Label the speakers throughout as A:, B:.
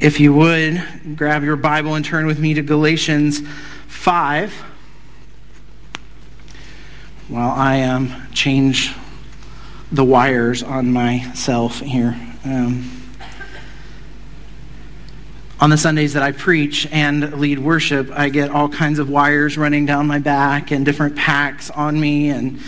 A: If you would, grab your Bible and turn with me to Galatians 5 while I um, change the wires on myself here. Um, on the Sundays that I preach and lead worship, I get all kinds of wires running down my back and different packs on me. And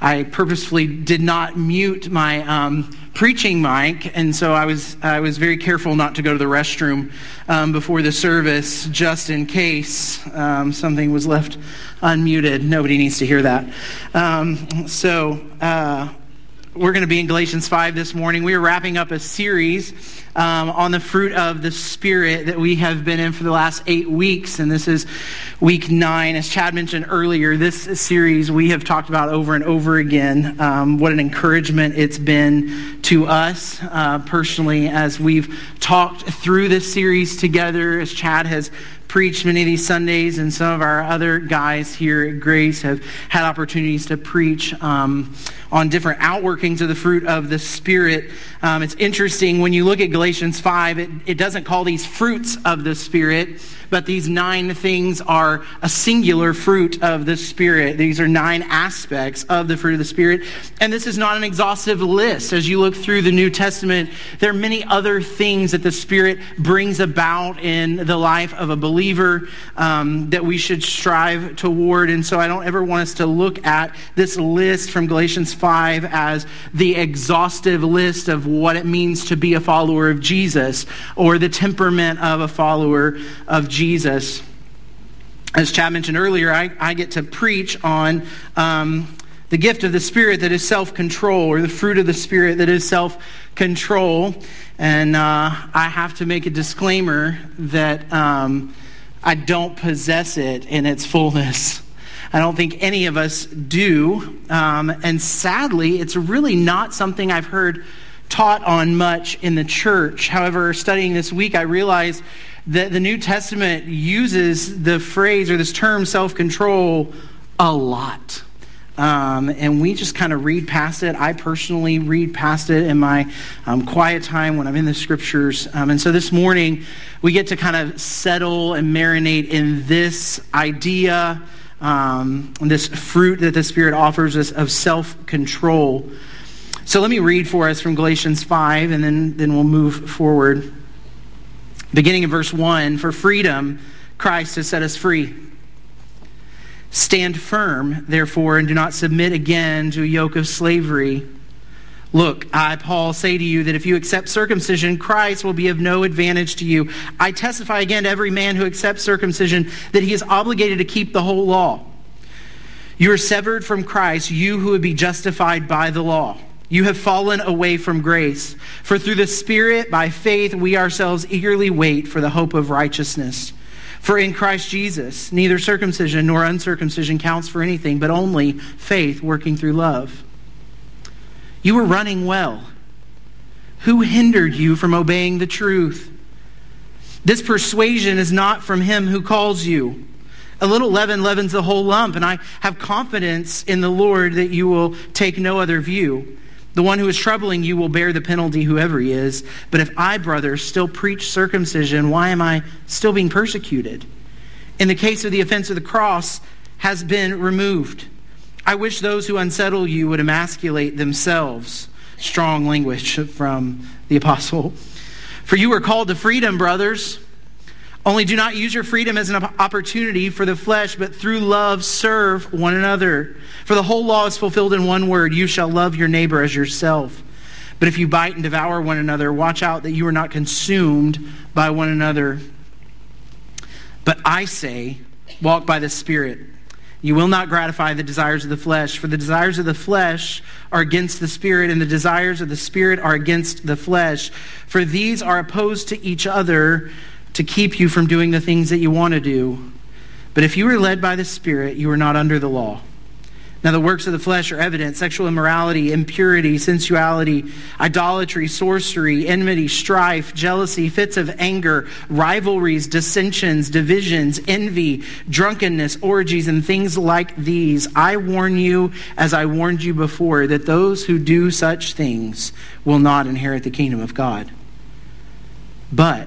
A: I purposefully did not mute my um, preaching mic, and so I was I was very careful not to go to the restroom um, before the service, just in case um, something was left unmuted. Nobody needs to hear that. Um, so. Uh, we're going to be in Galatians 5 this morning. We are wrapping up a series um, on the fruit of the Spirit that we have been in for the last eight weeks. And this is week nine. As Chad mentioned earlier, this series we have talked about over and over again. Um, what an encouragement it's been to us uh, personally as we've talked through this series together, as Chad has preached many of these Sundays, and some of our other guys here at Grace have had opportunities to preach um, on different outworkings of the fruit of the Spirit. Um, it's interesting when you look at Galatians 5, it, it doesn't call these fruits of the Spirit but these nine things are a singular fruit of the Spirit. These are nine aspects of the fruit of the Spirit. And this is not an exhaustive list. As you look through the New Testament, there are many other things that the Spirit brings about in the life of a believer um, that we should strive toward. And so I don't ever want us to look at this list from Galatians 5 as the exhaustive list of what it means to be a follower of Jesus or the temperament of a follower of Jesus. As Chad mentioned earlier, I, I get to preach on um, the gift of the Spirit that is self control, or the fruit of the Spirit that is self control. And uh, I have to make a disclaimer that um, I don't possess it in its fullness. I don't think any of us do. Um, and sadly, it's really not something I've heard taught on much in the church. However, studying this week, I realized that the New Testament uses the phrase or this term self control a lot. Um, and we just kind of read past it. I personally read past it in my um, quiet time when I'm in the scriptures. Um, and so this morning, we get to kind of settle and marinate in this idea, um, this fruit that the Spirit offers us of self control. So let me read for us from Galatians 5, and then, then we'll move forward. Beginning in verse 1 For freedom, Christ has set us free. Stand firm, therefore, and do not submit again to a yoke of slavery. Look, I, Paul, say to you that if you accept circumcision, Christ will be of no advantage to you. I testify again to every man who accepts circumcision that he is obligated to keep the whole law. You are severed from Christ, you who would be justified by the law. You have fallen away from grace. For through the Spirit, by faith, we ourselves eagerly wait for the hope of righteousness. For in Christ Jesus, neither circumcision nor uncircumcision counts for anything, but only faith working through love. You were running well. Who hindered you from obeying the truth? This persuasion is not from him who calls you. A little leaven leavens the whole lump, and I have confidence in the Lord that you will take no other view. The one who is troubling you will bear the penalty, whoever he is. But if I, brothers, still preach circumcision, why am I still being persecuted? In the case of the offense of the cross, has been removed. I wish those who unsettle you would emasculate themselves. Strong language from the apostle. For you are called to freedom, brothers. Only do not use your freedom as an opportunity for the flesh, but through love serve one another. For the whole law is fulfilled in one word you shall love your neighbor as yourself. But if you bite and devour one another, watch out that you are not consumed by one another. But I say, walk by the Spirit. You will not gratify the desires of the flesh, for the desires of the flesh are against the Spirit, and the desires of the Spirit are against the flesh. For these are opposed to each other to keep you from doing the things that you want to do. But if you are led by the Spirit, you are not under the law. Now, the works of the flesh are evident sexual immorality, impurity, sensuality, idolatry, sorcery, enmity, strife, jealousy, fits of anger, rivalries, dissensions, divisions, envy, drunkenness, orgies, and things like these. I warn you, as I warned you before, that those who do such things will not inherit the kingdom of God. But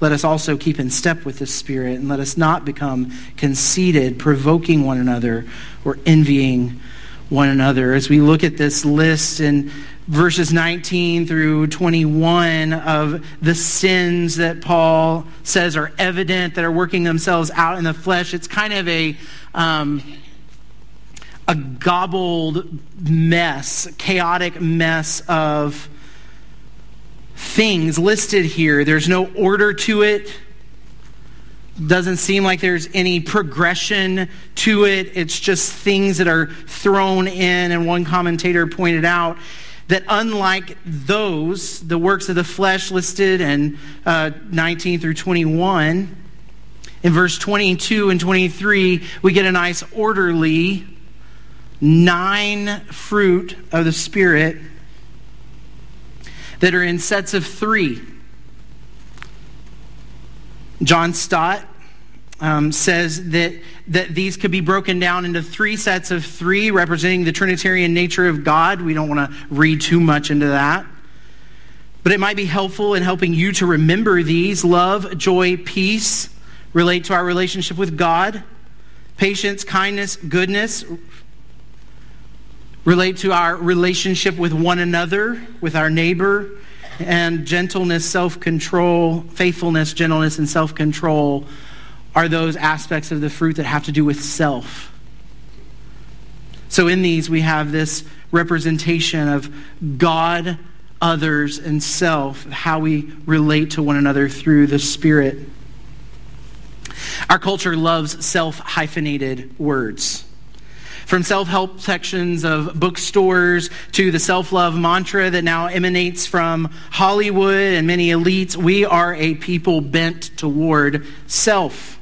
A: let us also keep in step with the Spirit, and let us not become conceited, provoking one another, or envying one another. As we look at this list in verses 19 through 21 of the sins that Paul says are evident, that are working themselves out in the flesh, it's kind of a. Um, a gobbled mess, chaotic mess of things listed here. There's no order to it. Doesn't seem like there's any progression to it. It's just things that are thrown in. And one commentator pointed out that unlike those, the works of the flesh listed in uh, 19 through 21, in verse 22 and 23, we get a nice orderly nine fruit of the Spirit that are in sets of three. John Stott um, says that, that these could be broken down into three sets of three, representing the Trinitarian nature of God. We don't want to read too much into that. But it might be helpful in helping you to remember these love, joy, peace relate to our relationship with God, patience, kindness, goodness relate to our relationship with one another, with our neighbor, and gentleness, self control, faithfulness, gentleness, and self control are those aspects of the fruit that have to do with self. So in these, we have this representation of God, others, and self, how we relate to one another through the Spirit. Our culture loves self hyphenated words. From self help sections of bookstores to the self love mantra that now emanates from Hollywood and many elites, we are a people bent toward self.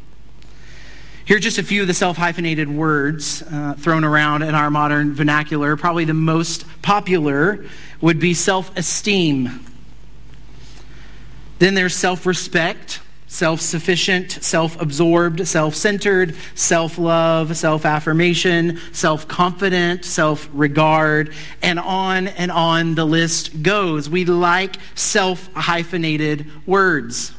A: Here are just a few of the self hyphenated words uh, thrown around in our modern vernacular. Probably the most popular would be self esteem. Then there's self respect self sufficient, self absorbed, self centered, self love, self affirmation, self confident, self regard, and on and on the list goes. We like self hyphenated words.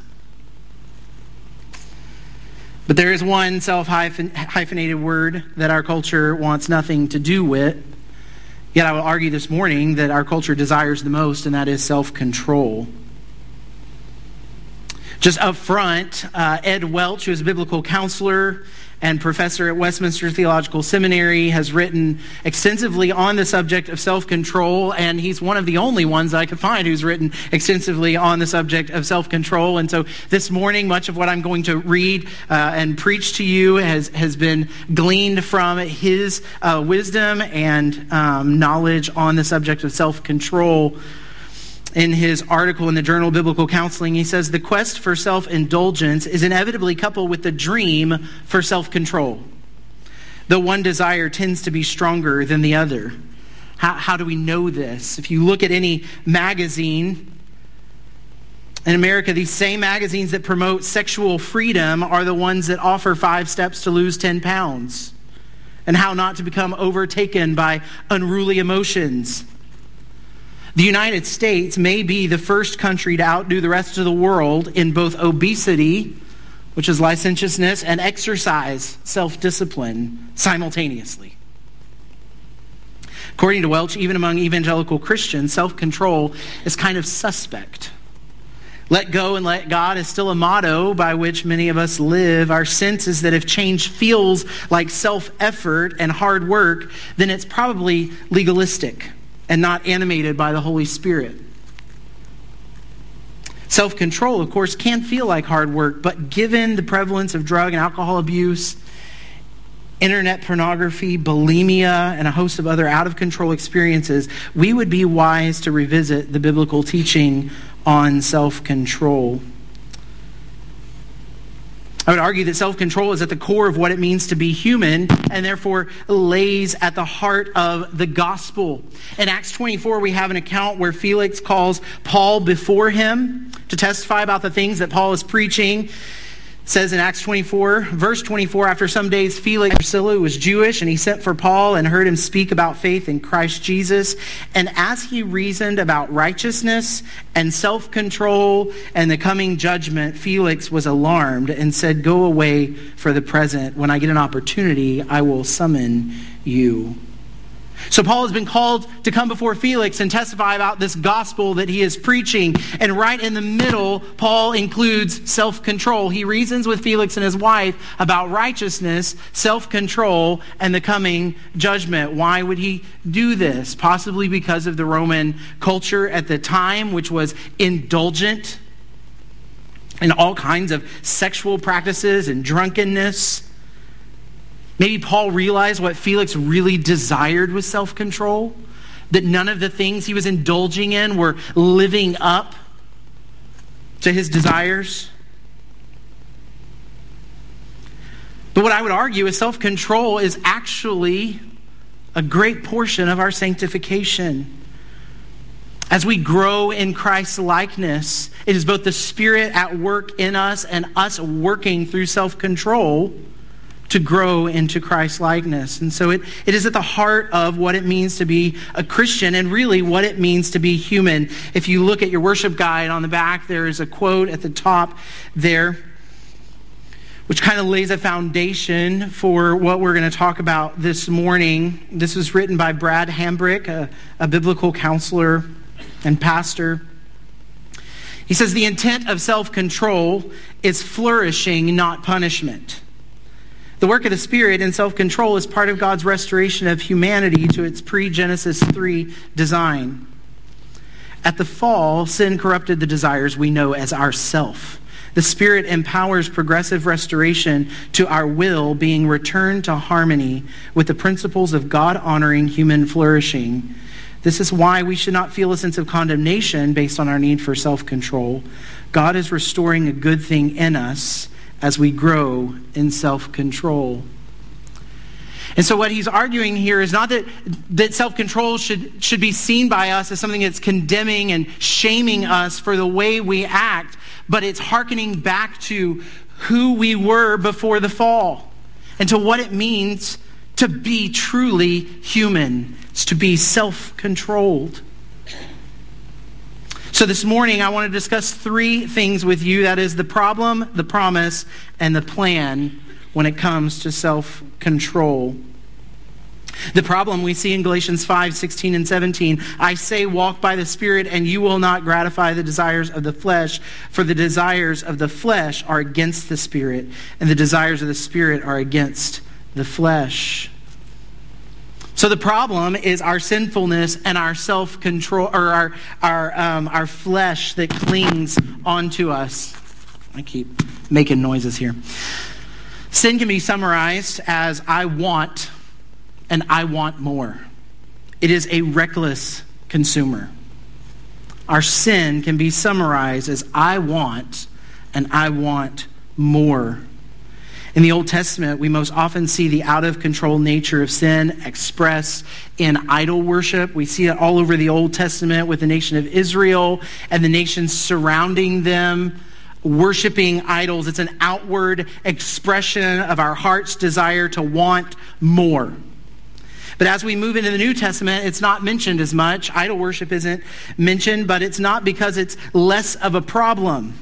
A: But there is one self hyphenated word that our culture wants nothing to do with. Yet I will argue this morning that our culture desires the most, and that is self control. Just up front, uh, Ed Welch, who is a biblical counselor and professor at Westminster Theological Seminary, has written extensively on the subject of self control, and he's one of the only ones I could find who's written extensively on the subject of self control. And so this morning, much of what I'm going to read uh, and preach to you has, has been gleaned from his uh, wisdom and um, knowledge on the subject of self control in his article in the Journal Biblical Counseling, he says the quest for self indulgence is inevitably coupled with the dream for self control. The one desire tends to be stronger than the other. How, how do we know this? If you look at any magazine, in America, these same magazines that promote sexual freedom are the ones that offer five steps to lose 10 pounds and how not to become overtaken by unruly emotions the United States may be the first country to outdo the rest of the world in both obesity, which is licentiousness, and exercise, self discipline, simultaneously. According to Welch, even among evangelical Christians, self control is kind of suspect. Let go and let God is still a motto by which many of us live. Our sense is that if change feels like self effort and hard work, then it's probably legalistic and not animated by the Holy Spirit. Self control, of course, can feel like hard work, but given the prevalence of drug and alcohol abuse, internet pornography, bulimia, and a host of other out of control experiences, we would be wise to revisit the biblical teaching on self control. I would argue that self control is at the core of what it means to be human and therefore lays at the heart of the gospel. In Acts 24, we have an account where Felix calls Paul before him to testify about the things that Paul is preaching says in Acts 24, verse 24, after some days, Felix Drusilla was Jewish, and he sent for Paul and heard him speak about faith in Christ Jesus. And as he reasoned about righteousness and self control and the coming judgment, Felix was alarmed and said, Go away for the present. When I get an opportunity, I will summon you. So Paul has been called to come before Felix and testify about this gospel that he is preaching. And right in the middle, Paul includes self-control. He reasons with Felix and his wife about righteousness, self-control, and the coming judgment. Why would he do this? Possibly because of the Roman culture at the time, which was indulgent in all kinds of sexual practices and drunkenness. Maybe Paul realized what Felix really desired was self control, that none of the things he was indulging in were living up to his desires. But what I would argue is self control is actually a great portion of our sanctification. As we grow in Christ's likeness, it is both the Spirit at work in us and us working through self control to grow into Christ likeness. And so it, it is at the heart of what it means to be a Christian and really what it means to be human. If you look at your worship guide on the back, there is a quote at the top there which kind of lays a foundation for what we're going to talk about this morning. This was written by Brad Hambrick, a, a biblical counselor and pastor. He says, The intent of self control is flourishing, not punishment. The work of the Spirit in self control is part of God's restoration of humanity to its pre Genesis 3 design. At the fall, sin corrupted the desires we know as ourself. The Spirit empowers progressive restoration to our will being returned to harmony with the principles of God honoring human flourishing. This is why we should not feel a sense of condemnation based on our need for self control. God is restoring a good thing in us as we grow in self control. And so, what he's arguing here is not that, that self control should, should be seen by us as something that's condemning and shaming us for the way we act, but it's hearkening back to who we were before the fall and to what it means to be truly human, it's to be self controlled. So this morning, I want to discuss three things with you that is, the problem, the promise, and the plan when it comes to self control. The problem we see in Galatians 5 16 and 17. I say, walk by the Spirit, and you will not gratify the desires of the flesh, for the desires of the flesh are against the Spirit, and the desires of the Spirit are against the flesh. So the problem is our sinfulness and our self control, or our, our, um, our flesh that clings onto us. I keep making noises here. Sin can be summarized as I want and I want more. It is a reckless consumer. Our sin can be summarized as I want and I want more. In the Old Testament, we most often see the out of control nature of sin expressed in idol worship. We see it all over the Old Testament with the nation of Israel and the nations surrounding them worshiping idols. It's an outward expression of our heart's desire to want more. But as we move into the New Testament, it's not mentioned as much. Idol worship isn't mentioned, but it's not because it's less of a problem.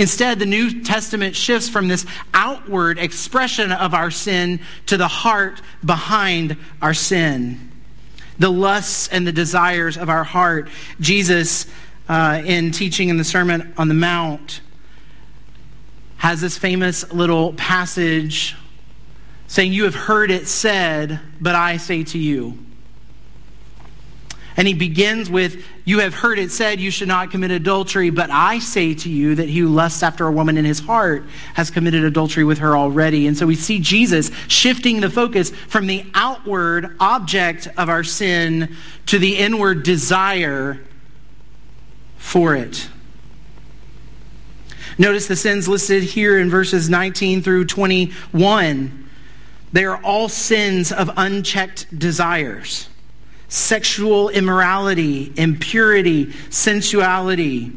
A: Instead, the New Testament shifts from this outward expression of our sin to the heart behind our sin. The lusts and the desires of our heart. Jesus, uh, in teaching in the Sermon on the Mount, has this famous little passage saying, You have heard it said, but I say to you. And he begins with, You have heard it said, you should not commit adultery, but I say to you that he who lusts after a woman in his heart has committed adultery with her already. And so we see Jesus shifting the focus from the outward object of our sin to the inward desire for it. Notice the sins listed here in verses 19 through 21. They are all sins of unchecked desires sexual immorality, impurity, sensuality.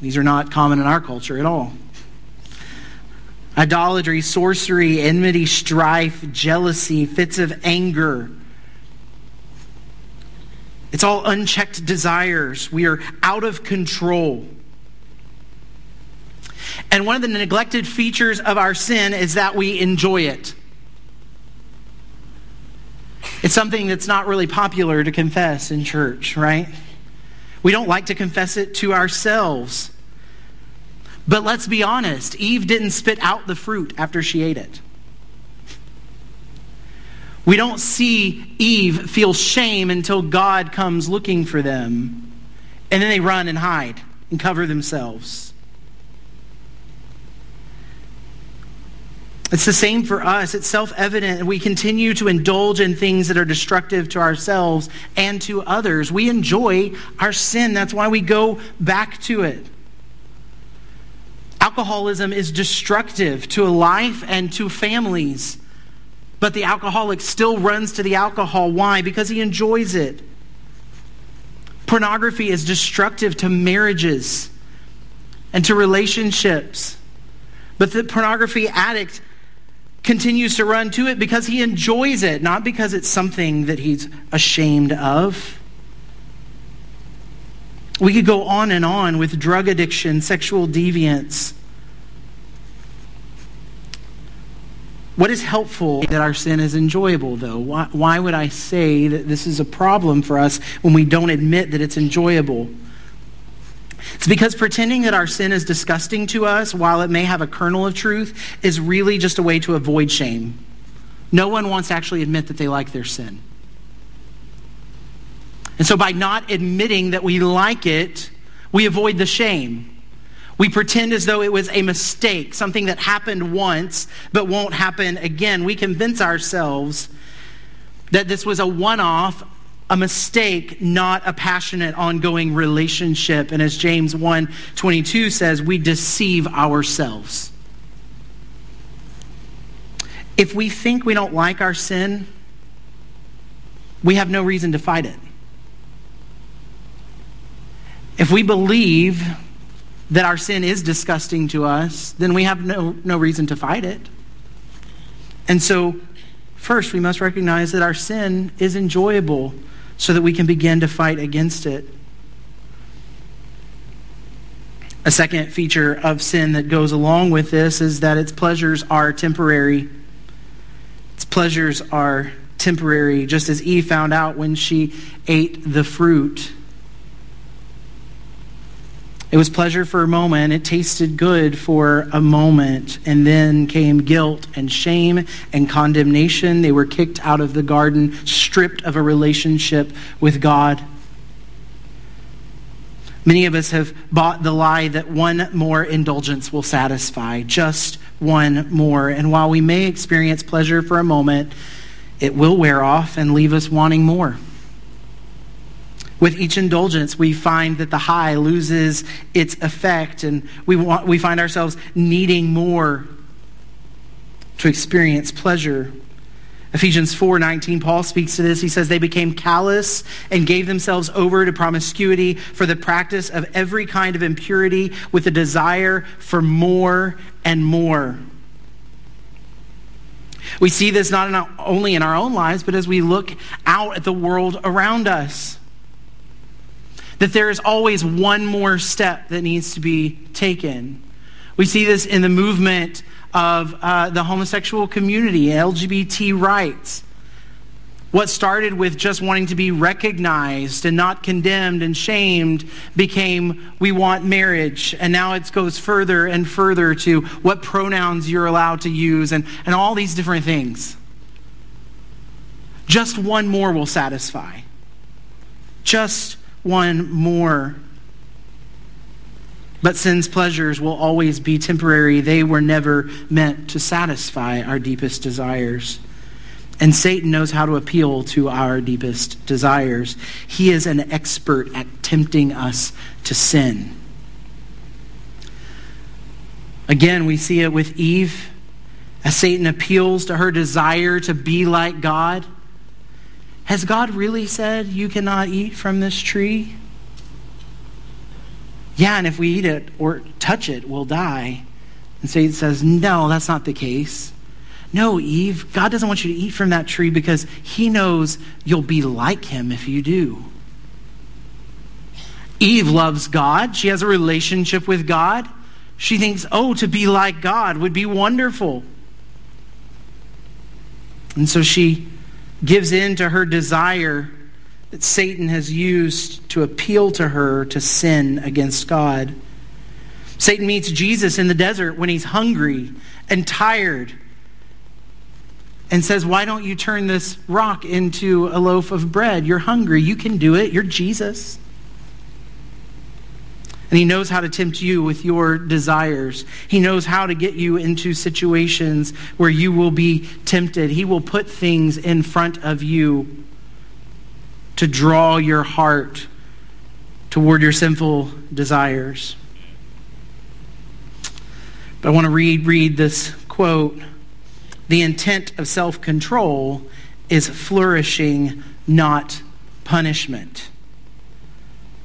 A: These are not common in our culture at all. Idolatry, sorcery, enmity, strife, jealousy, fits of anger. It's all unchecked desires. We are out of control. And one of the neglected features of our sin is that we enjoy it. It's something that's not really popular to confess in church, right? We don't like to confess it to ourselves. But let's be honest Eve didn't spit out the fruit after she ate it. We don't see Eve feel shame until God comes looking for them. And then they run and hide and cover themselves. It's the same for us. It's self evident. We continue to indulge in things that are destructive to ourselves and to others. We enjoy our sin. That's why we go back to it. Alcoholism is destructive to a life and to families. But the alcoholic still runs to the alcohol. Why? Because he enjoys it. Pornography is destructive to marriages and to relationships. But the pornography addict continues to run to it because he enjoys it, not because it's something that he's ashamed of. We could go on and on with drug addiction, sexual deviance. What is helpful that our sin is enjoyable, though? Why, why would I say that this is a problem for us when we don't admit that it's enjoyable? It's because pretending that our sin is disgusting to us, while it may have a kernel of truth, is really just a way to avoid shame. No one wants to actually admit that they like their sin. And so by not admitting that we like it, we avoid the shame. We pretend as though it was a mistake, something that happened once but won't happen again. We convince ourselves that this was a one off, a mistake, not a passionate, ongoing relationship. And as James 1 22 says, we deceive ourselves. If we think we don't like our sin, we have no reason to fight it. If we believe that our sin is disgusting to us, then we have no, no reason to fight it. And so, first, we must recognize that our sin is enjoyable so that we can begin to fight against it. A second feature of sin that goes along with this is that its pleasures are temporary. Its pleasures are temporary, just as Eve found out when she ate the fruit. It was pleasure for a moment. It tasted good for a moment. And then came guilt and shame and condemnation. They were kicked out of the garden, stripped of a relationship with God. Many of us have bought the lie that one more indulgence will satisfy, just one more. And while we may experience pleasure for a moment, it will wear off and leave us wanting more. With each indulgence, we find that the high loses its effect, and we, want, we find ourselves needing more to experience pleasure. Ephesians 4:19 Paul speaks to this. He says they became callous and gave themselves over to promiscuity for the practice of every kind of impurity with a desire for more and more. We see this not in only in our own lives, but as we look out at the world around us that there is always one more step that needs to be taken. We see this in the movement of uh, the homosexual community, LGBT rights. What started with just wanting to be recognized and not condemned and shamed became we want marriage. And now it goes further and further to what pronouns you're allowed to use and, and all these different things. Just one more will satisfy. Just one more. But sin's pleasures will always be temporary. They were never meant to satisfy our deepest desires. And Satan knows how to appeal to our deepest desires. He is an expert at tempting us to sin. Again, we see it with Eve as Satan appeals to her desire to be like God. Has God really said you cannot eat from this tree? Yeah, and if we eat it or touch it, we'll die. And Satan says, No, that's not the case. No, Eve, God doesn't want you to eat from that tree because he knows you'll be like him if you do. Eve loves God. She has a relationship with God. She thinks, oh, to be like God would be wonderful. And so she gives in to her desire that Satan has used to appeal to her to sin against God. Satan meets Jesus in the desert when he's hungry and tired and says, Why don't you turn this rock into a loaf of bread? You're hungry. You can do it. You're Jesus. And he knows how to tempt you with your desires. He knows how to get you into situations where you will be tempted. He will put things in front of you to draw your heart toward your sinful desires. But I want to read, read this quote. The intent of self control is flourishing, not punishment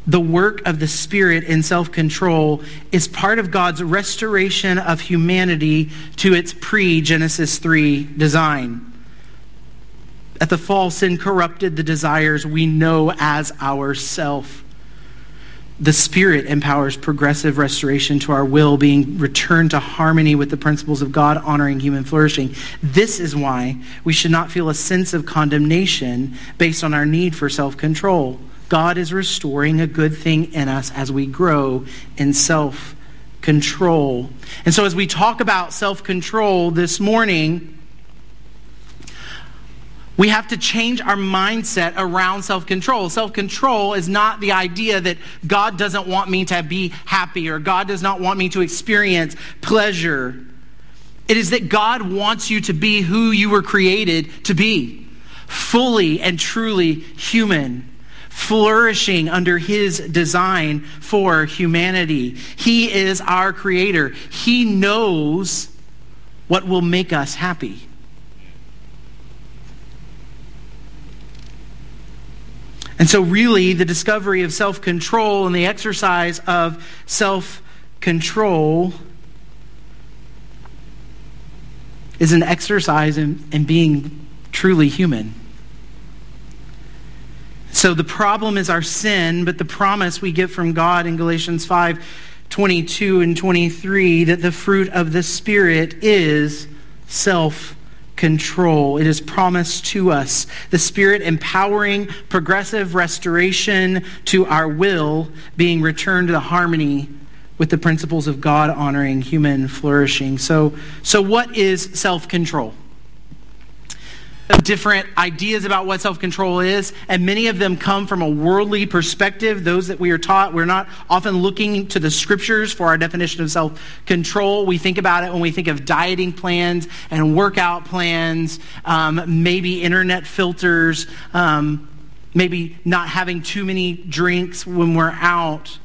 A: the work of the Spirit in self control is part of God's restoration of humanity to its pre Genesis 3 design. At the fall, sin corrupted the desires we know as ourself. The Spirit empowers progressive restoration to our will, being returned to harmony with the principles of God, honoring human flourishing. This is why we should not feel a sense of condemnation based on our need for self control. God is restoring a good thing in us as we grow in self control. And so, as we talk about self control this morning, we have to change our mindset around self control. Self control is not the idea that God doesn't want me to be happy or God does not want me to experience pleasure. It is that God wants you to be who you were created to be fully and truly human flourishing under his design for humanity. He is our creator. He knows what will make us happy. And so, really, the discovery of self control and the exercise of self control is an exercise in, in being truly human. So the problem is our sin, but the promise we get from God in Galatians 5 22 and 23 that the fruit of the Spirit is self control. It is promised to us. The Spirit empowering progressive restoration to our will, being returned to the harmony with the principles of God honoring human flourishing. So, so what is self control? Different ideas about what self control is, and many of them come from a worldly perspective. Those that we are taught, we're not often looking to the scriptures for our definition of self control. We think about it when we think of dieting plans and workout plans, um, maybe internet filters, um, maybe not having too many drinks when we're out.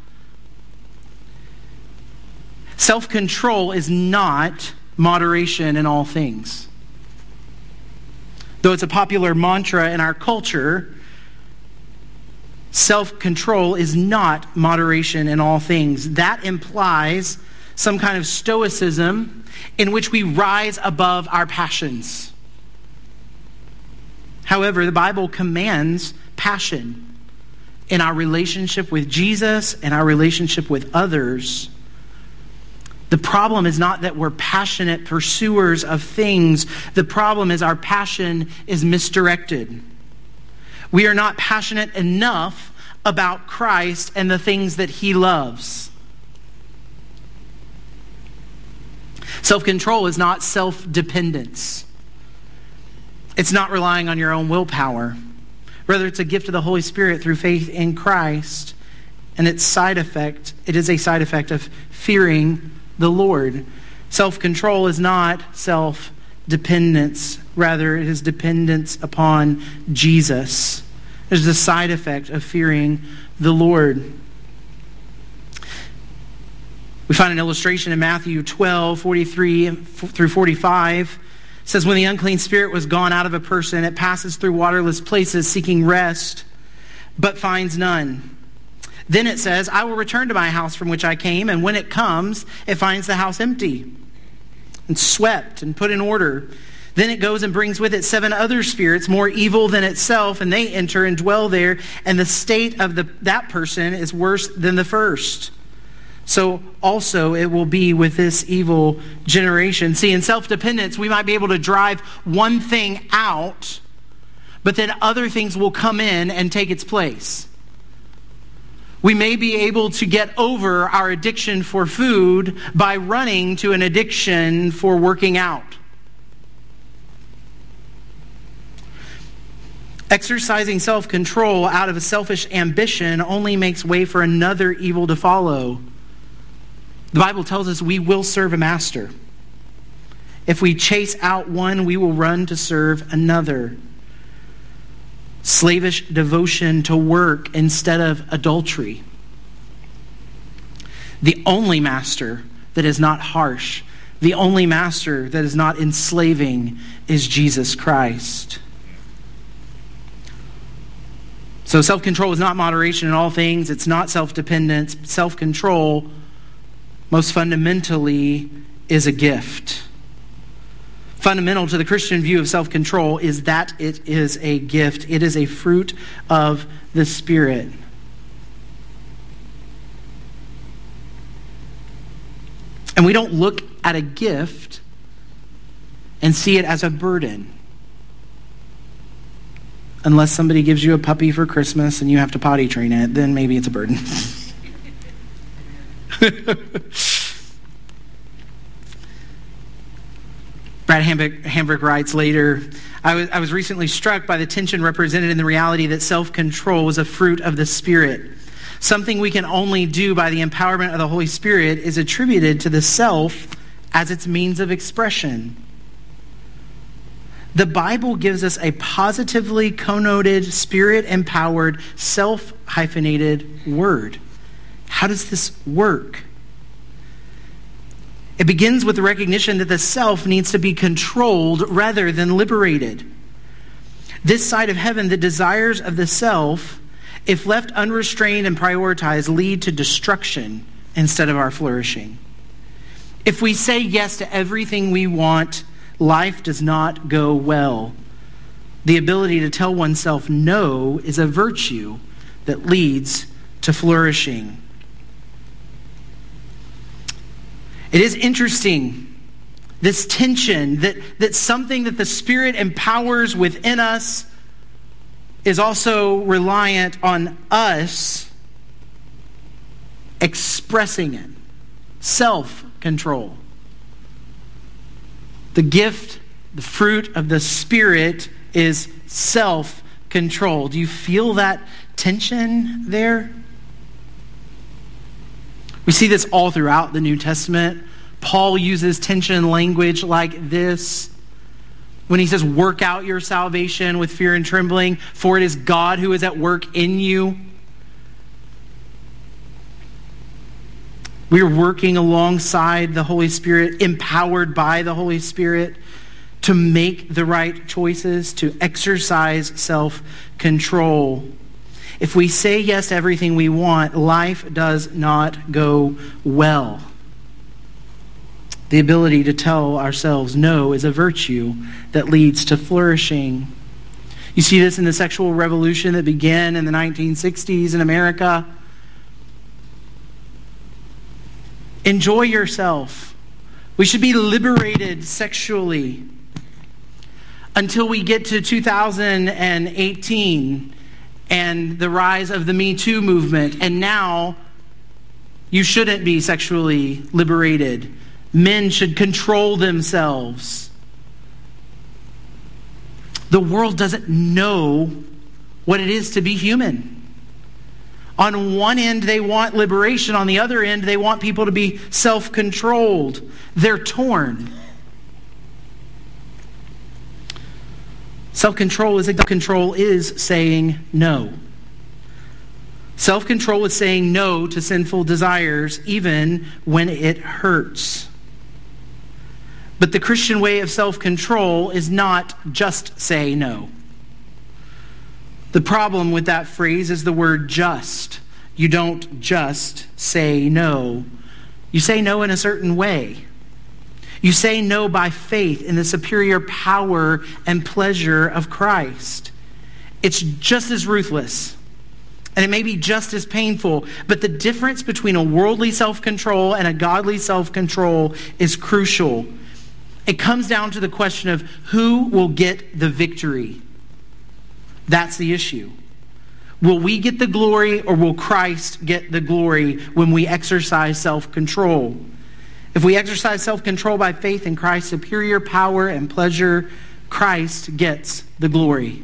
A: Self control is not moderation in all things. Though it's a popular mantra in our culture, self control is not moderation in all things. That implies some kind of stoicism in which we rise above our passions. However, the Bible commands passion in our relationship with Jesus and our relationship with others. The problem is not that we're passionate pursuers of things. The problem is our passion is misdirected. We are not passionate enough about Christ and the things that he loves. Self control is not self dependence, it's not relying on your own willpower. Rather, it's a gift of the Holy Spirit through faith in Christ. And its side effect, it is a side effect of fearing the Lord. Self control is not self dependence, rather, it is dependence upon Jesus. Is a side effect of fearing the Lord. We find an illustration in Matthew 12, 43 through 45. It says, When the unclean spirit was gone out of a person, it passes through waterless places seeking rest, but finds none. Then it says, I will return to my house from which I came, and when it comes, it finds the house empty and swept and put in order. Then it goes and brings with it seven other spirits more evil than itself, and they enter and dwell there, and the state of the, that person is worse than the first. So also it will be with this evil generation. See, in self dependence, we might be able to drive one thing out, but then other things will come in and take its place. We may be able to get over our addiction for food by running to an addiction for working out. Exercising self control out of a selfish ambition only makes way for another evil to follow. The Bible tells us we will serve a master. If we chase out one, we will run to serve another slavish devotion to work instead of adultery. The only master that is not harsh, the only master that is not enslaving is Jesus Christ. So, self control is not moderation in all things, it's not self dependence. Self control, most fundamentally, is a gift fundamental to the Christian view of self control is that it is a gift, it is a fruit of the Spirit. And we don't look at a gift and see it as a burden. Unless somebody gives you a puppy for Christmas and you have to potty train it, then maybe it's a burden. Brad Hambrick, writes later I was, I was recently struck by the tension represented in the reality that self control was a fruit of the Spirit. Something we can only do by the empowerment of the Holy Spirit is attributed to the self as its means of expression. The Bible gives us a positively connoted, spirit empowered, self hyphenated word. How does this work? It begins with the recognition that the self needs to be controlled rather than liberated. This side of heaven, the desires of the self, if left unrestrained and prioritized, lead to destruction instead of our flourishing. If we say yes to everything we want, life does not go well. The ability to tell oneself no is a virtue that leads to flourishing. It is interesting, this tension that, that something that the Spirit empowers within us is also reliant on us expressing it. Self control. The gift, the fruit of the Spirit is self control. Do you feel that tension there? We see this all throughout the New Testament. Paul uses tension language like this when he says, Work out your salvation with fear and trembling, for it is God who is at work in you. We are working alongside the Holy Spirit, empowered by the Holy Spirit to make the right choices, to exercise self control. If we say yes to everything we want, life does not go well. The ability to tell ourselves no is a virtue that leads to flourishing. You see this in the sexual revolution that began in the 1960s in America. Enjoy yourself. We should be liberated sexually until we get to 2018 and the rise of the Me Too movement. And now you shouldn't be sexually liberated. Men should control themselves. The world doesn't know what it is to be human. On one end, they want liberation. On the other end, they want people to be self controlled. They're torn. Self control is control is saying no. Self control is saying no to sinful desires, even when it hurts. But the Christian way of self control is not just say no. The problem with that phrase is the word just. You don't just say no, you say no in a certain way. You say no by faith in the superior power and pleasure of Christ. It's just as ruthless and it may be just as painful, but the difference between a worldly self control and a godly self control is crucial. It comes down to the question of who will get the victory. That's the issue. Will we get the glory or will Christ get the glory when we exercise self control? If we exercise self control by faith in Christ's superior power and pleasure, Christ gets the glory.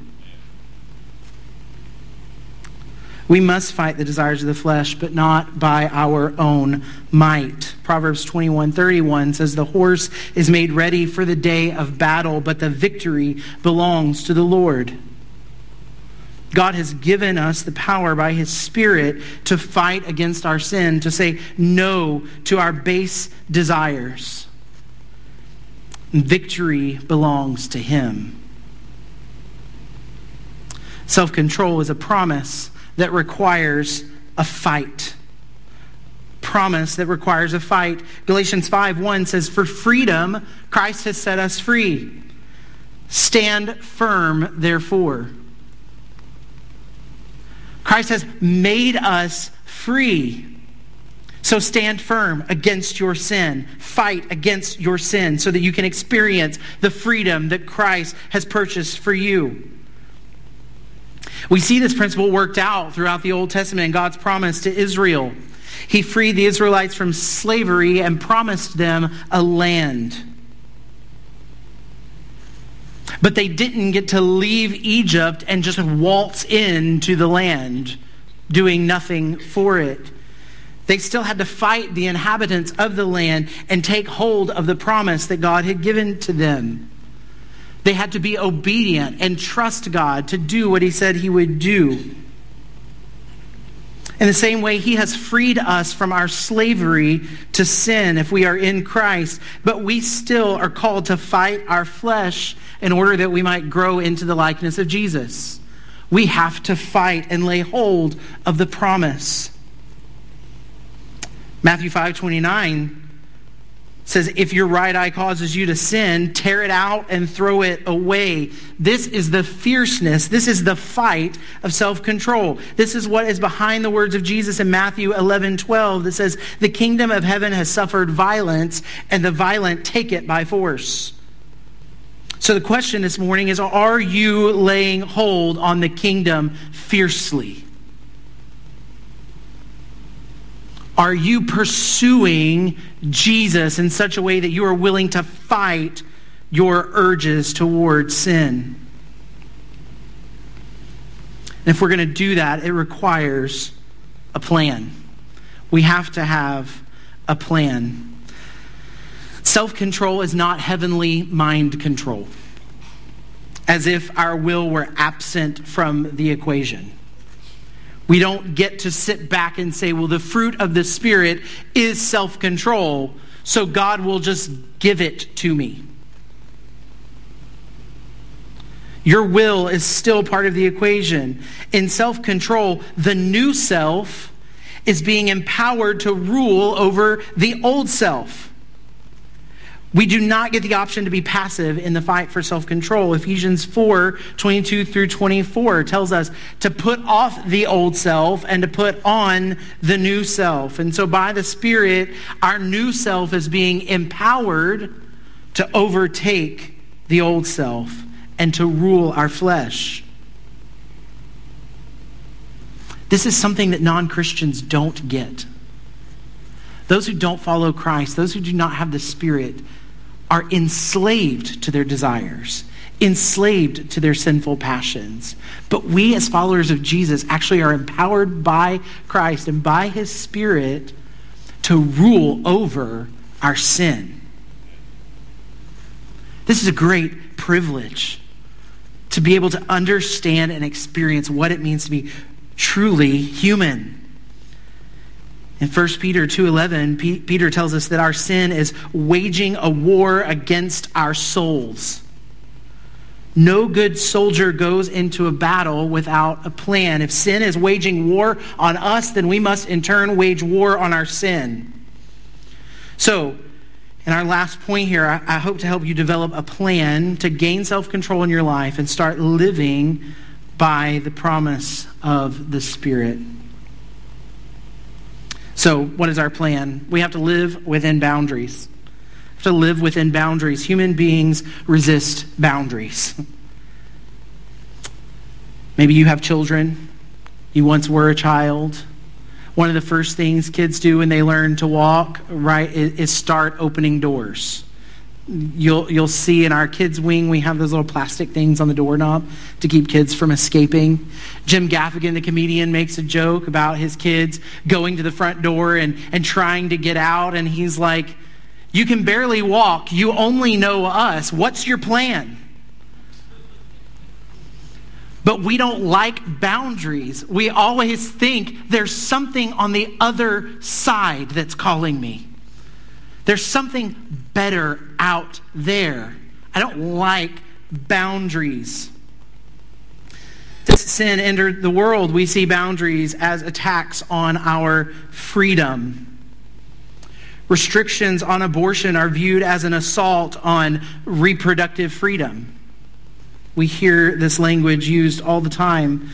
A: We must fight the desires of the flesh, but not by our own might. Proverbs 21 31 says, The horse is made ready for the day of battle, but the victory belongs to the Lord. God has given us the power by His Spirit to fight against our sin, to say no to our base desires. Victory belongs to Him. Self control is a promise that requires a fight. Promise that requires a fight. Galatians 5 1 says, For freedom, Christ has set us free. Stand firm, therefore. Christ has made us free. So stand firm against your sin. Fight against your sin so that you can experience the freedom that Christ has purchased for you. We see this principle worked out throughout the Old Testament and God's promise to Israel. He freed the Israelites from slavery and promised them a land. But they didn't get to leave Egypt and just waltz into the land, doing nothing for it. They still had to fight the inhabitants of the land and take hold of the promise that God had given to them. They had to be obedient and trust God to do what He said He would do. In the same way, He has freed us from our slavery to sin if we are in Christ, but we still are called to fight our flesh in order that we might grow into the likeness of Jesus. We have to fight and lay hold of the promise. Matthew 5 29 says, If your right eye causes you to sin, tear it out and throw it away. This is the fierceness. This is the fight of self control. This is what is behind the words of Jesus in Matthew 11 12 that says, The kingdom of heaven has suffered violence, and the violent take it by force. So the question this morning is Are you laying hold on the kingdom fiercely? Are you pursuing Jesus in such a way that you are willing to fight your urges towards sin? And if we're going to do that, it requires a plan. We have to have a plan. Self control is not heavenly mind control, as if our will were absent from the equation. We don't get to sit back and say, well, the fruit of the Spirit is self control, so God will just give it to me. Your will is still part of the equation. In self control, the new self is being empowered to rule over the old self. We do not get the option to be passive in the fight for self control. Ephesians 4 22 through 24 tells us to put off the old self and to put on the new self. And so, by the Spirit, our new self is being empowered to overtake the old self and to rule our flesh. This is something that non Christians don't get. Those who don't follow Christ, those who do not have the Spirit, are enslaved to their desires, enslaved to their sinful passions. But we, as followers of Jesus, actually are empowered by Christ and by his Spirit to rule over our sin. This is a great privilege to be able to understand and experience what it means to be truly human. In 1 Peter 2:11, P- Peter tells us that our sin is waging a war against our souls. No good soldier goes into a battle without a plan. If sin is waging war on us, then we must in turn wage war on our sin. So, in our last point here, I, I hope to help you develop a plan to gain self control in your life and start living by the promise of the Spirit. So, what is our plan? We have to live within boundaries. We have to live within boundaries. Human beings resist boundaries. Maybe you have children. You once were a child. One of the first things kids do when they learn to walk, right, is start opening doors. You'll, you'll see in our kids' wing, we have those little plastic things on the doorknob to keep kids from escaping. Jim Gaffigan, the comedian, makes a joke about his kids going to the front door and, and trying to get out. And he's like, You can barely walk. You only know us. What's your plan? But we don't like boundaries. We always think there's something on the other side that's calling me. There's something better out there. I don't like boundaries. Since sin entered the world, we see boundaries as attacks on our freedom. Restrictions on abortion are viewed as an assault on reproductive freedom. We hear this language used all the time.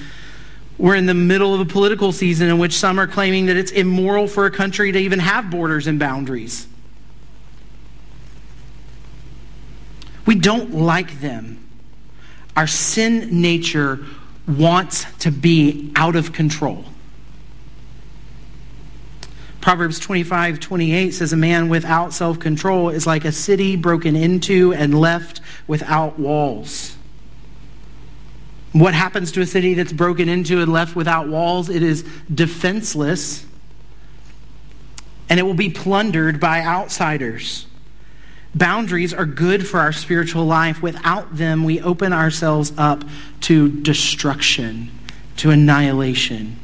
A: We're in the middle of a political season in which some are claiming that it's immoral for a country to even have borders and boundaries. We don't like them. Our sin nature wants to be out of control. Proverbs 25, 28 says, A man without self control is like a city broken into and left without walls. What happens to a city that's broken into and left without walls? It is defenseless and it will be plundered by outsiders. Boundaries are good for our spiritual life. Without them, we open ourselves up to destruction, to annihilation.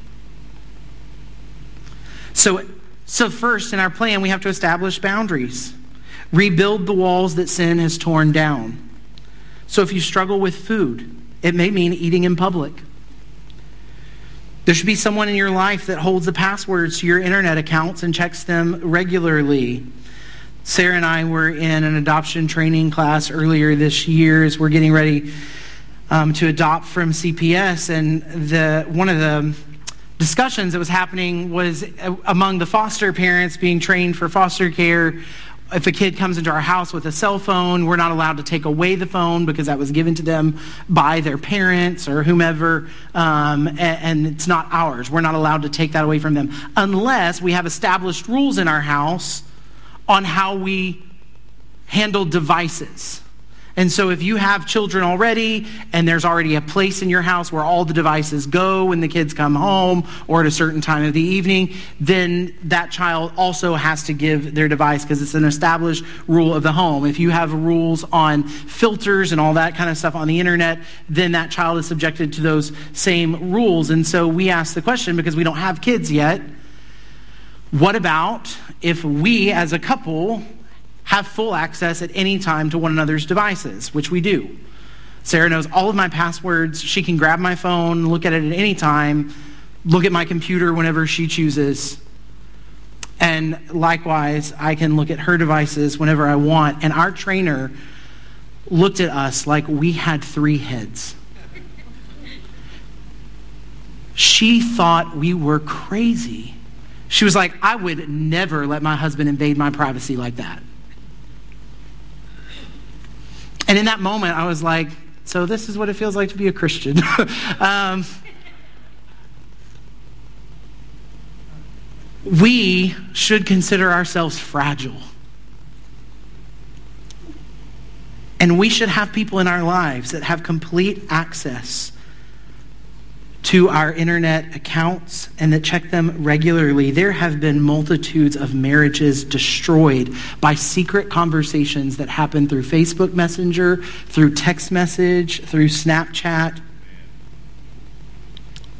A: So, so first, in our plan, we have to establish boundaries, rebuild the walls that sin has torn down. So if you struggle with food, it may mean eating in public. There should be someone in your life that holds the passwords to your internet accounts and checks them regularly. Sarah and I were in an adoption training class earlier this year as we're getting ready um, to adopt from CPS, and the one of the discussions that was happening was uh, among the foster parents being trained for foster care. If a kid comes into our house with a cell phone, we're not allowed to take away the phone because that was given to them by their parents or whomever, um, and, and it's not ours. We're not allowed to take that away from them unless we have established rules in our house on how we handle devices. And so, if you have children already and there's already a place in your house where all the devices go when the kids come home or at a certain time of the evening, then that child also has to give their device because it's an established rule of the home. If you have rules on filters and all that kind of stuff on the internet, then that child is subjected to those same rules. And so, we ask the question because we don't have kids yet what about if we as a couple have full access at any time to one another's devices, which we do? Sarah knows all of my passwords. She can grab my phone, look at it at any time, look at my computer whenever she chooses. And likewise, I can look at her devices whenever I want. And our trainer looked at us like we had three heads. She thought we were crazy. She was like, I would never let my husband invade my privacy like that. And in that moment, I was like, so this is what it feels like to be a Christian. um, we should consider ourselves fragile. And we should have people in our lives that have complete access to our internet accounts and that check them regularly, there have been multitudes of marriages destroyed by secret conversations that happen through Facebook Messenger, through text message, through Snapchat.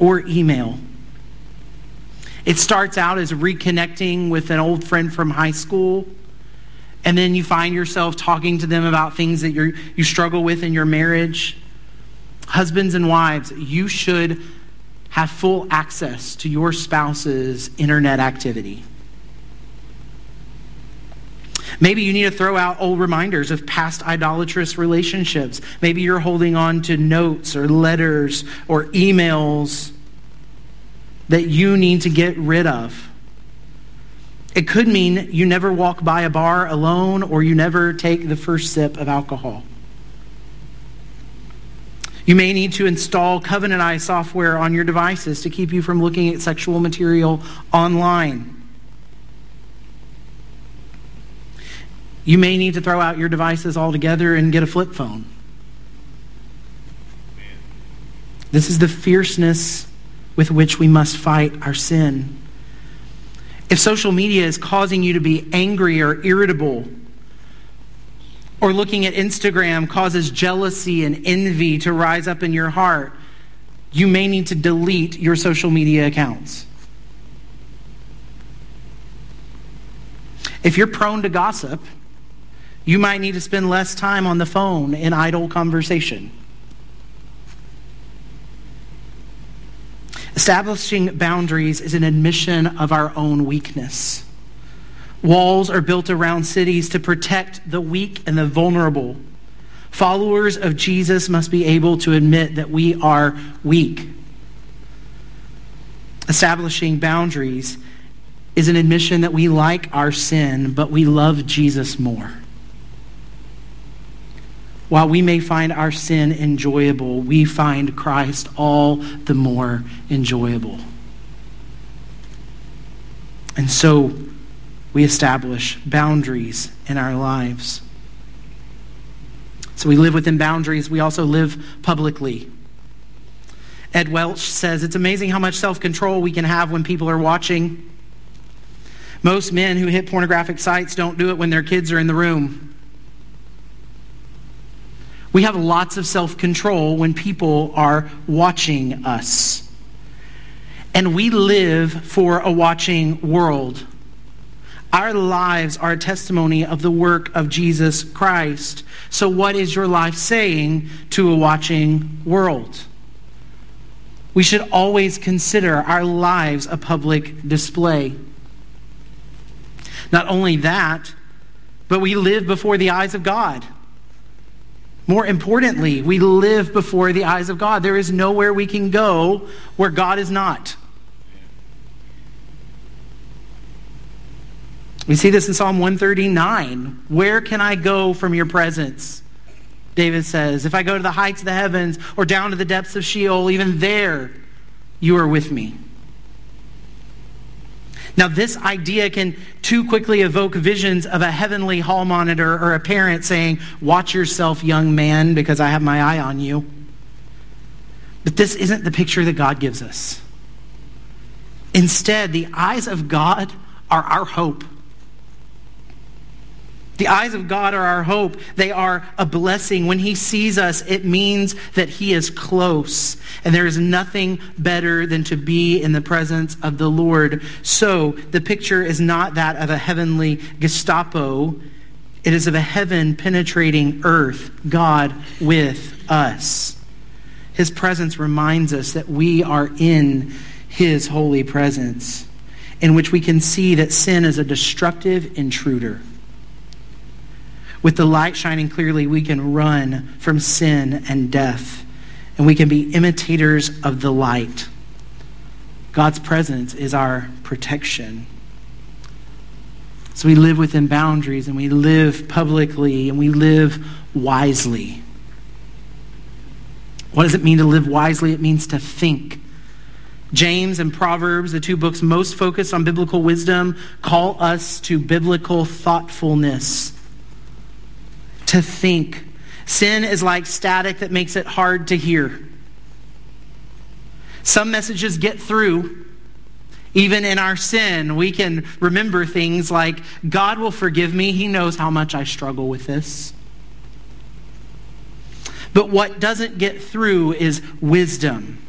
A: or email. It starts out as reconnecting with an old friend from high school, and then you find yourself talking to them about things that you you struggle with in your marriage. Husbands and wives, you should have full access to your spouse's internet activity. Maybe you need to throw out old reminders of past idolatrous relationships. Maybe you're holding on to notes or letters or emails that you need to get rid of. It could mean you never walk by a bar alone or you never take the first sip of alcohol. You may need to install Covenant Eyes software on your devices to keep you from looking at sexual material online. You may need to throw out your devices altogether and get a flip phone. This is the fierceness with which we must fight our sin. If social media is causing you to be angry or irritable, or looking at Instagram causes jealousy and envy to rise up in your heart, you may need to delete your social media accounts. If you're prone to gossip, you might need to spend less time on the phone in idle conversation. Establishing boundaries is an admission of our own weakness. Walls are built around cities to protect the weak and the vulnerable. Followers of Jesus must be able to admit that we are weak. Establishing boundaries is an admission that we like our sin, but we love Jesus more. While we may find our sin enjoyable, we find Christ all the more enjoyable. And so we establish boundaries in our lives. So we live within boundaries, we also live publicly. Ed Welch says it's amazing how much self control we can have when people are watching. Most men who hit pornographic sites don't do it when their kids are in the room. We have lots of self control when people are watching us. And we live for a watching world. Our lives are a testimony of the work of Jesus Christ. So, what is your life saying to a watching world? We should always consider our lives a public display. Not only that, but we live before the eyes of God. More importantly, we live before the eyes of God. There is nowhere we can go where God is not. We see this in Psalm 139. Where can I go from your presence? David says, If I go to the heights of the heavens or down to the depths of Sheol, even there you are with me. Now, this idea can too quickly evoke visions of a heavenly hall monitor or a parent saying, Watch yourself, young man, because I have my eye on you. But this isn't the picture that God gives us. Instead, the eyes of God are our hope. The eyes of God are our hope. They are a blessing. When He sees us, it means that He is close. And there is nothing better than to be in the presence of the Lord. So the picture is not that of a heavenly Gestapo, it is of a heaven penetrating earth, God with us. His presence reminds us that we are in His holy presence, in which we can see that sin is a destructive intruder with the light shining clearly, we can run from sin and death, and we can be imitators of the light. God's presence is our protection. So we live within boundaries, and we live publicly, and we live wisely. What does it mean to live wisely? It means to think. James and Proverbs, the two books most focused on biblical wisdom, call us to biblical thoughtfulness to think. Sin is like static that makes it hard to hear. Some messages get through. Even in our sin, we can remember things like God will forgive me. He knows how much I struggle with this. But what doesn't get through is wisdom.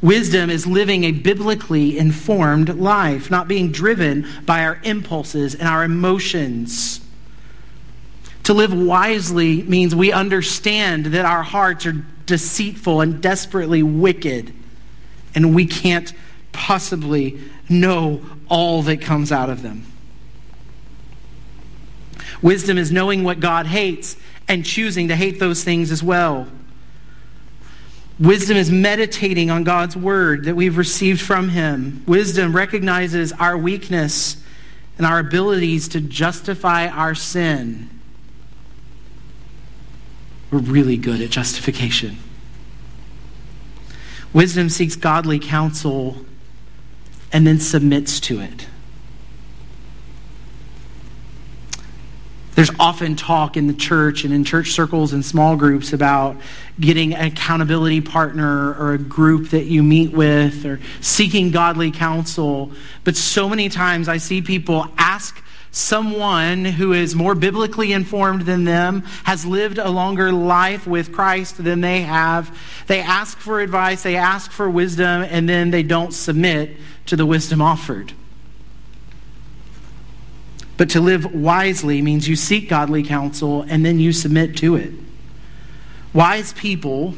A: Wisdom is living a biblically informed life, not being driven by our impulses and our emotions. To live wisely means we understand that our hearts are deceitful and desperately wicked, and we can't possibly know all that comes out of them. Wisdom is knowing what God hates and choosing to hate those things as well. Wisdom is meditating on God's word that we've received from Him. Wisdom recognizes our weakness and our abilities to justify our sin. We're really good at justification. Wisdom seeks godly counsel and then submits to it. There's often talk in the church and in church circles and small groups about getting an accountability partner or a group that you meet with or seeking godly counsel. But so many times I see people ask someone who is more biblically informed than them, has lived a longer life with Christ than they have. They ask for advice, they ask for wisdom, and then they don't submit to the wisdom offered. But to live wisely means you seek godly counsel and then you submit to it. Wise people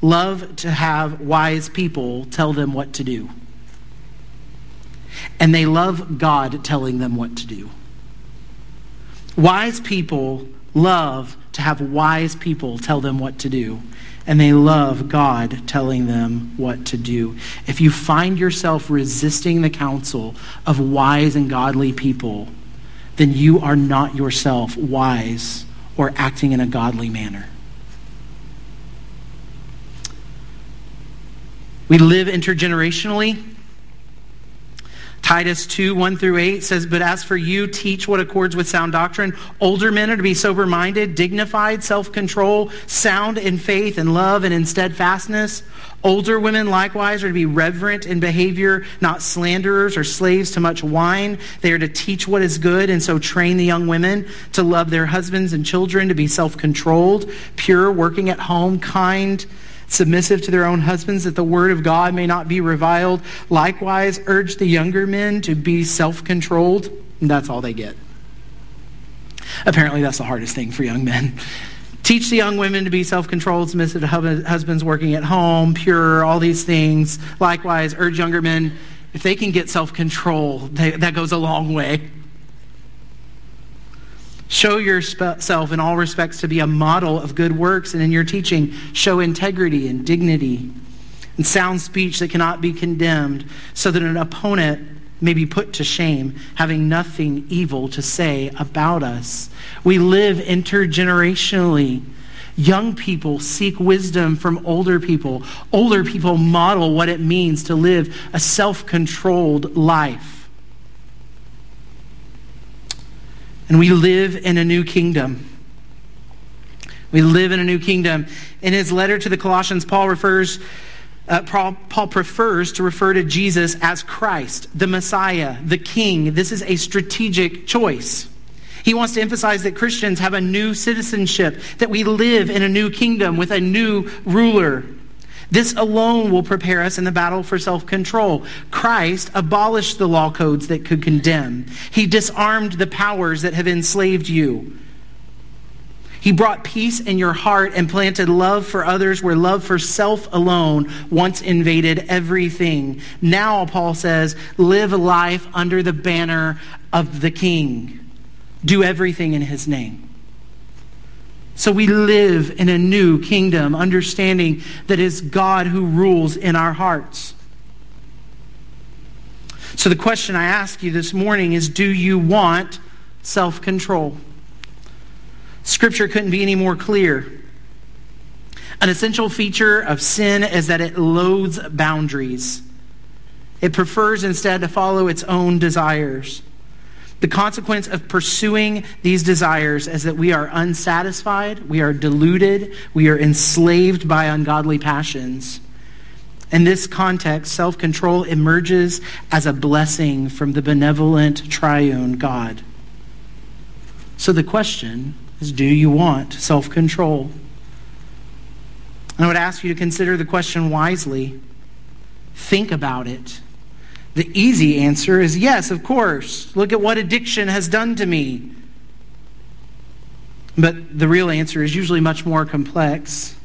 A: love to have wise people tell them what to do. And they love God telling them what to do. Wise people love to have wise people tell them what to do. And they love God telling them what to do. If you find yourself resisting the counsel of wise and godly people, then you are not yourself wise or acting in a godly manner. We live intergenerationally. Titus 2, 1 through 8 says, But as for you, teach what accords with sound doctrine. Older men are to be sober minded, dignified, self control, sound in faith and love and in steadfastness. Older women likewise are to be reverent in behavior, not slanderers or slaves to much wine. They are to teach what is good and so train the young women to love their husbands and children, to be self controlled, pure, working at home, kind submissive to their own husbands, that the word of God may not be reviled. Likewise, urge the younger men to be self controlled. That's all they get. Apparently, that's the hardest thing for young men. Teach the young women to be self controlled, submissive to husbands working at home, pure, all these things. Likewise, urge younger men, if they can get self control, that goes a long way. Show yourself in all respects to be a model of good works, and in your teaching, show integrity and dignity and sound speech that cannot be condemned, so that an opponent may be put to shame, having nothing evil to say about us. We live intergenerationally. Young people seek wisdom from older people. Older people model what it means to live a self controlled life. And we live in a new kingdom. We live in a new kingdom. In his letter to the Colossians, Paul refers, uh, Paul, Paul prefers to refer to Jesus as Christ, the Messiah, the King. This is a strategic choice. He wants to emphasize that Christians have a new citizenship, that we live in a new kingdom with a new ruler. This alone will prepare us in the battle for self control. Christ abolished the law codes that could condemn, He disarmed the powers that have enslaved you. He brought peace in your heart and planted love for others where love for self alone once invaded everything. Now, Paul says, live life under the banner of the King. Do everything in his name. So we live in a new kingdom, understanding that it's God who rules in our hearts. So the question I ask you this morning is do you want self control? Scripture couldn't be any more clear. An essential feature of sin is that it loathes boundaries. It prefers instead to follow its own desires. The consequence of pursuing these desires is that we are unsatisfied, we are deluded, we are enslaved by ungodly passions. In this context, self control emerges as a blessing from the benevolent triune God. So the question is do you want self control? I would ask you to consider the question wisely. think about it? The easy answer is yes, of course. Look at what addiction has done to me. But the real answer is usually much more complex.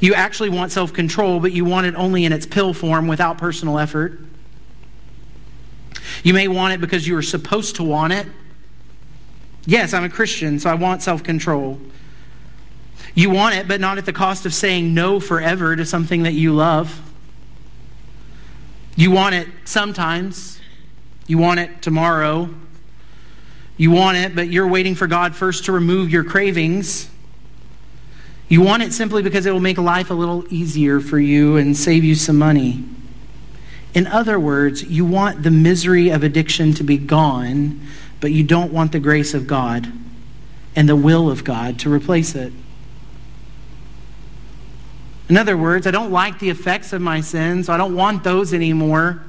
A: You actually want self control, but you want it only in its pill form without personal effort. You may want it because you are supposed to want it. Yes, I'm a Christian, so I want self control. You want it, but not at the cost of saying no forever to something that you love. You want it sometimes. You want it tomorrow. You want it, but you're waiting for God first to remove your cravings. You want it simply because it will make life a little easier for you and save you some money. In other words, you want the misery of addiction to be gone, but you don't want the grace of God and the will of God to replace it. In other words, I don't like the effects of my sins, so I don't want those anymore,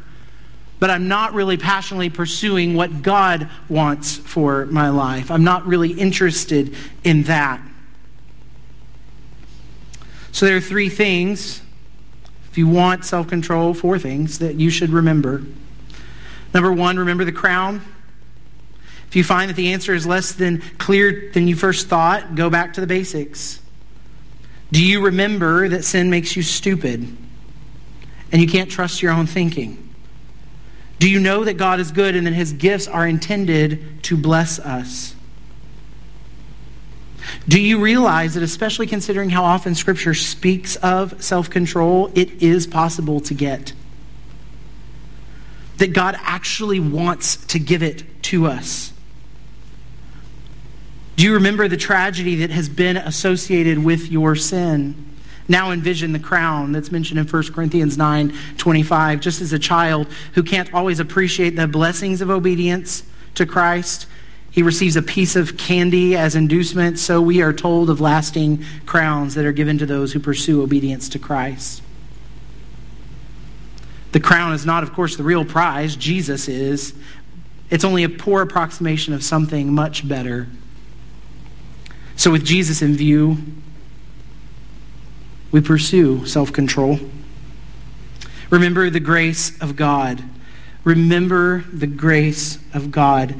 A: but I'm not really passionately pursuing what God wants for my life. I'm not really interested in that. So there are three things, if you want self control, four things that you should remember. Number one, remember the crown. If you find that the answer is less than clear than you first thought, go back to the basics. Do you remember that sin makes you stupid and you can't trust your own thinking? Do you know that God is good and that his gifts are intended to bless us? Do you realize that, especially considering how often Scripture speaks of self control, it is possible to get? That God actually wants to give it to us. Do you remember the tragedy that has been associated with your sin? Now envision the crown that's mentioned in 1 Corinthians 9 25. Just as a child who can't always appreciate the blessings of obedience to Christ, he receives a piece of candy as inducement, so we are told of lasting crowns that are given to those who pursue obedience to Christ. The crown is not, of course, the real prize. Jesus is. It's only a poor approximation of something much better. So, with Jesus in view, we pursue self control. Remember the grace of God. Remember the grace of God.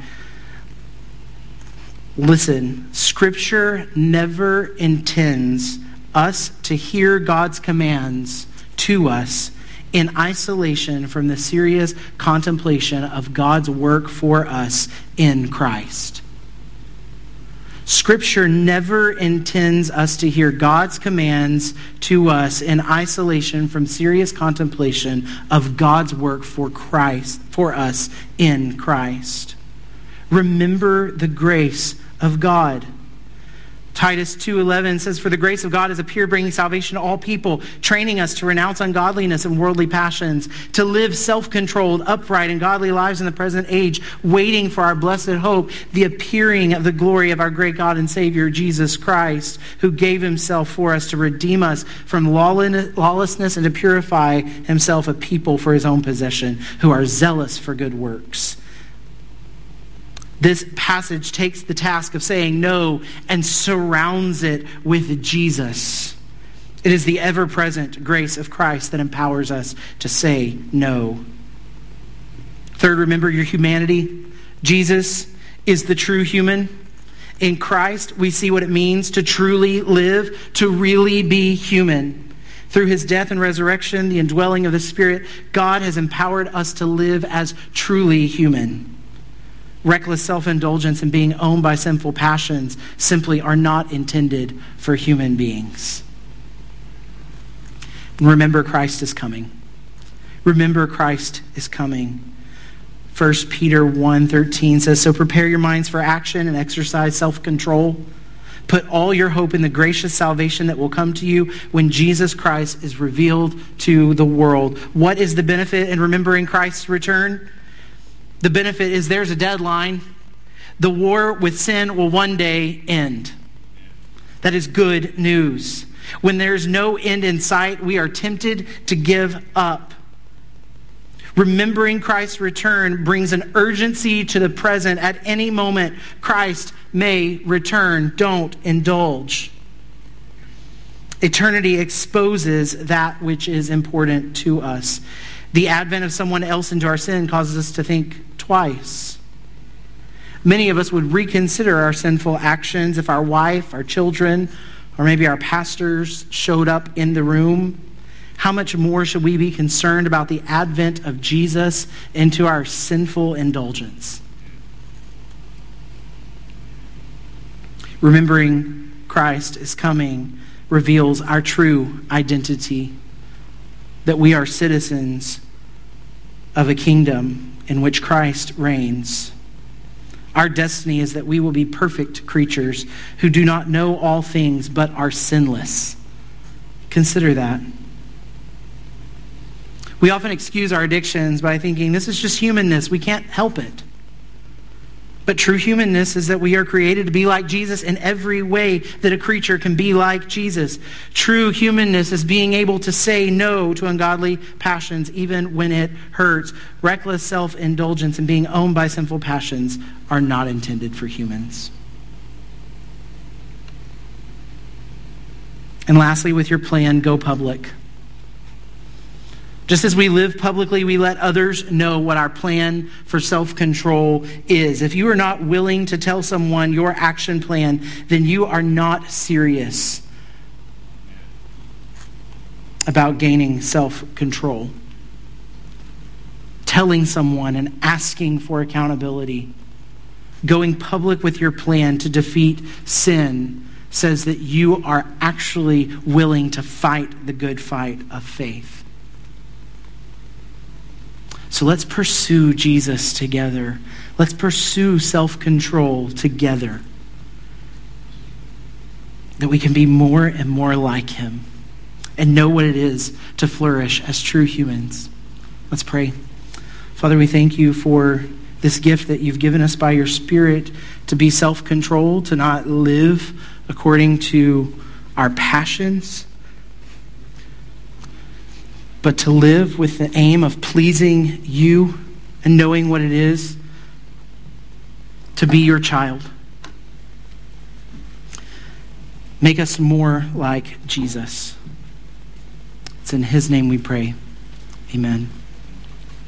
A: Listen, Scripture never intends us to hear God's commands to us in isolation from the serious contemplation of God's work for us in Christ. Scripture never intends us to hear God's commands to us in isolation from serious contemplation of God's work for Christ, for us in Christ. Remember the grace of God. Titus 2:11 says for the grace of God has appeared bringing salvation to all people training us to renounce ungodliness and worldly passions to live self-controlled upright and godly lives in the present age waiting for our blessed hope the appearing of the glory of our great God and Savior Jesus Christ who gave himself for us to redeem us from lawlessness and to purify himself a people for his own possession who are zealous for good works this passage takes the task of saying no and surrounds it with Jesus. It is the ever present grace of Christ that empowers us to say no. Third, remember your humanity. Jesus is the true human. In Christ, we see what it means to truly live, to really be human. Through his death and resurrection, the indwelling of the Spirit, God has empowered us to live as truly human reckless self indulgence and being owned by sinful passions simply are not intended for human beings. remember, Christ is coming. Remember, Christ is coming. 1 Peter 1:13 says, "So prepare your minds for action and exercise self-control. Put all your hope in the gracious salvation that will come to you when Jesus Christ is revealed to the world." What is the benefit in remembering Christ's return? The benefit is there's a deadline. The war with sin will one day end. That is good news. When there's no end in sight, we are tempted to give up. Remembering Christ's return brings an urgency to the present. At any moment, Christ may return. Don't indulge. Eternity exposes that which is important to us. The advent of someone else into our sin causes us to think twice. Many of us would reconsider our sinful actions if our wife, our children, or maybe our pastors showed up in the room. How much more should we be concerned about the advent of Jesus into our sinful indulgence? Remembering Christ is coming reveals our true identity that we are citizens of a kingdom in which Christ reigns. Our destiny is that we will be perfect creatures who do not know all things but are sinless. Consider that. We often excuse our addictions by thinking this is just humanness. We can't help it. But true humanness is that we are created to be like Jesus in every way that a creature can be like Jesus. True humanness is being able to say no to ungodly passions even when it hurts. Reckless self-indulgence and being owned by sinful passions are not intended for humans. And lastly, with your plan, go public. Just as we live publicly, we let others know what our plan for self control is. If you are not willing to tell someone your action plan, then you are not serious about gaining self control. Telling someone and asking for accountability, going public with your plan to defeat sin, says that you are actually willing to fight the good fight of faith. So let's pursue Jesus together. Let's pursue self control together. That we can be more and more like him and know what it is to flourish as true humans. Let's pray. Father, we thank you for this gift that you've given us by your Spirit to be self controlled, to not live according to our passions but to live with the aim of pleasing you and knowing what it is to be your child. Make us more like Jesus. It's in his name we pray. Amen.